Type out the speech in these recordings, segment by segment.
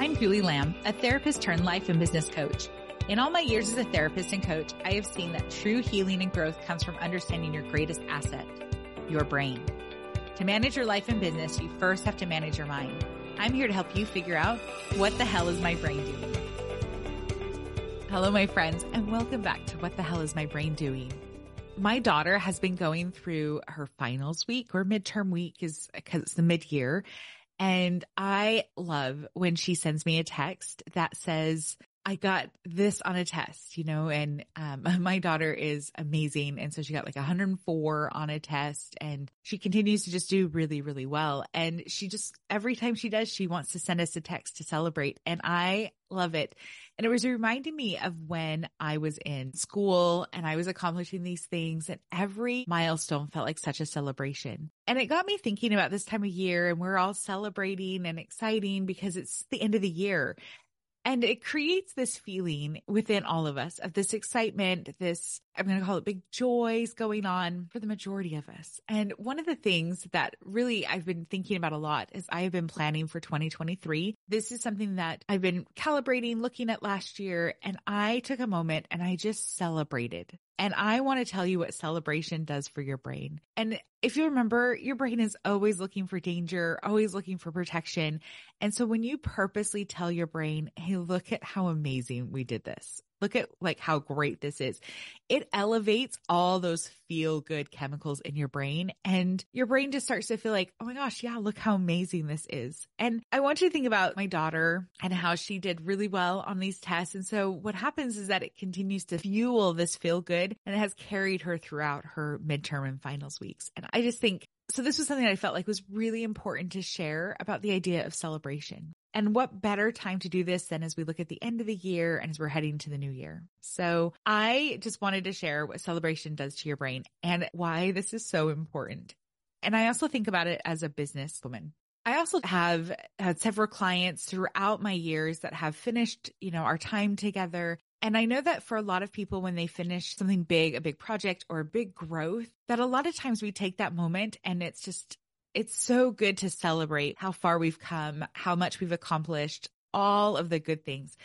I'm Julie Lamb, a therapist turned life and business coach. In all my years as a therapist and coach, I have seen that true healing and growth comes from understanding your greatest asset, your brain. To manage your life and business, you first have to manage your mind. I'm here to help you figure out what the hell is my brain doing? Hello, my friends, and welcome back to What the Hell is My Brain Doing? My daughter has been going through her finals week or midterm week is because it's the mid year. And I love when she sends me a text that says, I got this on a test, you know, and um, my daughter is amazing. And so she got like 104 on a test and she continues to just do really, really well. And she just, every time she does, she wants to send us a text to celebrate. And I love it. And it was reminding me of when I was in school and I was accomplishing these things and every milestone felt like such a celebration. And it got me thinking about this time of year and we're all celebrating and exciting because it's the end of the year. And it creates this feeling within all of us of this excitement, this, I'm going to call it big joys going on for the majority of us. And one of the things that really I've been thinking about a lot is I have been planning for 2023. This is something that I've been calibrating, looking at last year, and I took a moment and I just celebrated. And I want to tell you what celebration does for your brain. And if you remember, your brain is always looking for danger, always looking for protection. And so when you purposely tell your brain, Hey, look at how amazing we did this. Look at like how great this is. It elevates all those feel good chemicals in your brain and your brain just starts to feel like, Oh my gosh, yeah, look how amazing this is. And I want you to think about my daughter and how she did really well on these tests. And so what happens is that it continues to fuel this feel good and it has carried her throughout her midterm and finals weeks. And I just think so this was something I felt like was really important to share about the idea of celebration. And what better time to do this than as we look at the end of the year and as we're heading to the new year. So I just wanted to share what celebration does to your brain and why this is so important. And I also think about it as a businesswoman. I also have had several clients throughout my years that have finished, you know, our time together. And I know that for a lot of people, when they finish something big, a big project or a big growth, that a lot of times we take that moment and it's just it's so good to celebrate how far we've come, how much we've accomplished, all of the good things.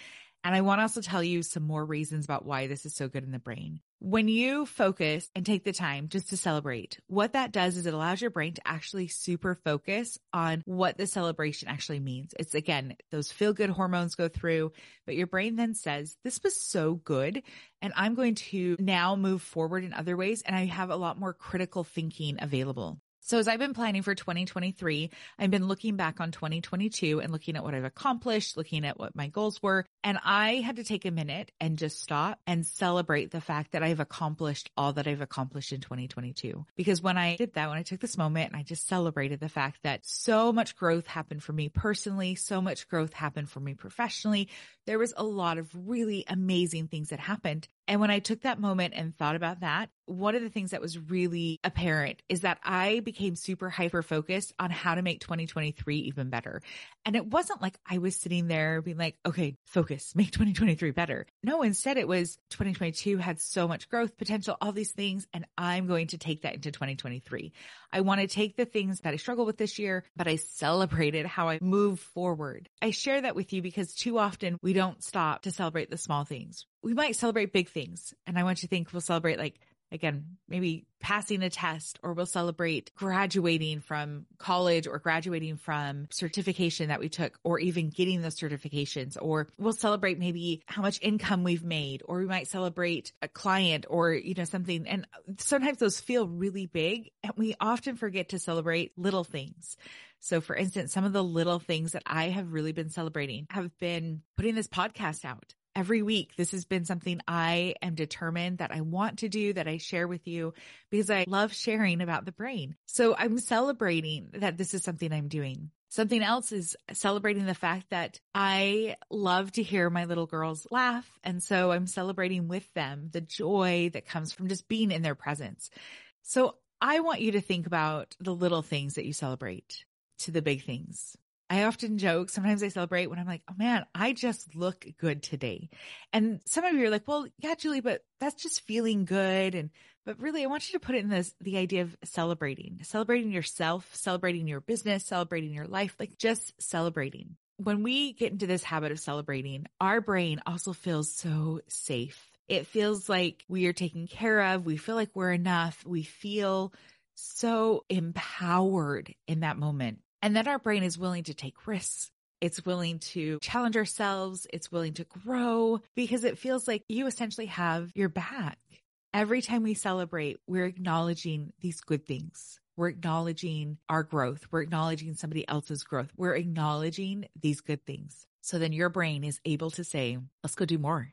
And I want to also tell you some more reasons about why this is so good in the brain. When you focus and take the time just to celebrate, what that does is it allows your brain to actually super focus on what the celebration actually means. It's again, those feel good hormones go through, but your brain then says, this was so good. And I'm going to now move forward in other ways. And I have a lot more critical thinking available. So as I've been planning for 2023, I've been looking back on 2022 and looking at what I've accomplished, looking at what my goals were. And I had to take a minute and just stop and celebrate the fact that I've accomplished all that I've accomplished in 2022. Because when I did that, when I took this moment and I just celebrated the fact that so much growth happened for me personally, so much growth happened for me professionally. There was a lot of really amazing things that happened. And when I took that moment and thought about that, one of the things that was really apparent is that I became super hyper focused on how to make 2023 even better. And it wasn't like I was sitting there being like, okay, focus, make 2023 better. No, instead it was 2022 had so much growth potential, all these things. And I'm going to take that into 2023. I want to take the things that I struggled with this year, but I celebrated how I move forward. I share that with you because too often we don't stop to celebrate the small things. We might celebrate big things. And I want you to think we'll celebrate like again, maybe passing a test or we'll celebrate graduating from college or graduating from certification that we took or even getting those certifications or we'll celebrate maybe how much income we've made or we might celebrate a client or, you know, something. And sometimes those feel really big and we often forget to celebrate little things. So for instance, some of the little things that I have really been celebrating have been putting this podcast out every week. This has been something I am determined that I want to do, that I share with you because I love sharing about the brain. So I'm celebrating that this is something I'm doing. Something else is celebrating the fact that I love to hear my little girls laugh. And so I'm celebrating with them the joy that comes from just being in their presence. So I want you to think about the little things that you celebrate to the big things. I often joke, sometimes I celebrate when I'm like, oh man, I just look good today. And some of you are like, well, yeah, Julie, but that's just feeling good. And, but really, I want you to put it in this, the idea of celebrating, celebrating yourself, celebrating your business, celebrating your life, like just celebrating when we get into this habit of celebrating, our brain also feels so safe. It feels like we are taken care of. We feel like we're enough. We feel so empowered in that moment. And then our brain is willing to take risks. It's willing to challenge ourselves. It's willing to grow because it feels like you essentially have your back. Every time we celebrate, we're acknowledging these good things. We're acknowledging our growth. We're acknowledging somebody else's growth. We're acknowledging these good things. So then your brain is able to say, let's go do more.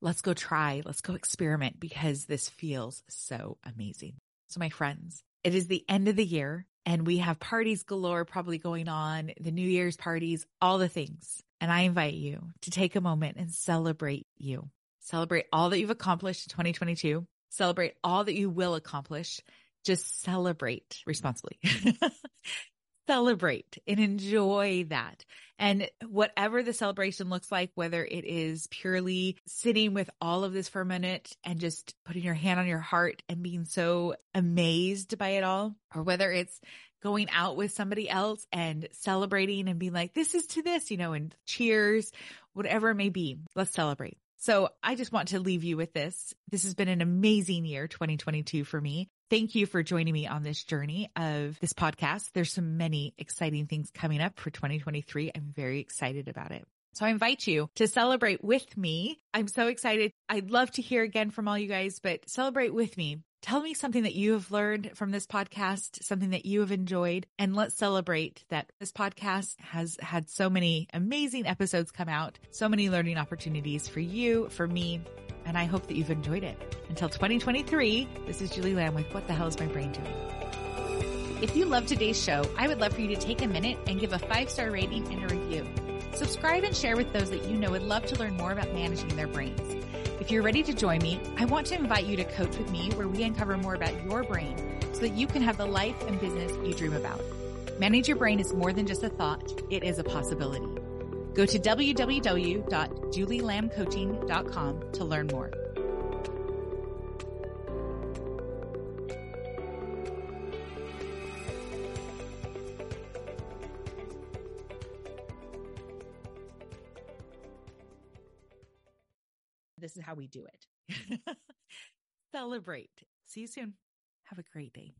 Let's go try. Let's go experiment because this feels so amazing. So my friends, it is the end of the year and we have parties galore probably going on, the New Year's parties, all the things. And I invite you to take a moment and celebrate you. Celebrate all that you've accomplished in 2022. Celebrate all that you will accomplish just celebrate responsibly. celebrate and enjoy that. And whatever the celebration looks like, whether it is purely sitting with all of this for a minute and just putting your hand on your heart and being so amazed by it all, or whether it's going out with somebody else and celebrating and being like, this is to this, you know, and cheers, whatever it may be, let's celebrate. So I just want to leave you with this. This has been an amazing year, 2022 for me. Thank you for joining me on this journey of this podcast. There's so many exciting things coming up for 2023. I'm very excited about it. So I invite you to celebrate with me. I'm so excited. I'd love to hear again from all you guys, but celebrate with me. Tell me something that you have learned from this podcast, something that you have enjoyed, and let's celebrate that this podcast has had so many amazing episodes come out, so many learning opportunities for you, for me, and I hope that you've enjoyed it. Until 2023, this is Julie Lamb with What the Hell is My Brain Doing? If you love today's show, I would love for you to take a minute and give a five star rating and a review. Subscribe and share with those that you know would love to learn more about managing their brains. If you're ready to join me, I want to invite you to coach with me where we uncover more about your brain so that you can have the life and business you dream about. Manage your brain is more than just a thought. It is a possibility. Go to www.julielambcoaching.com to learn more. This is how we do it. Celebrate. See you soon. Have a great day.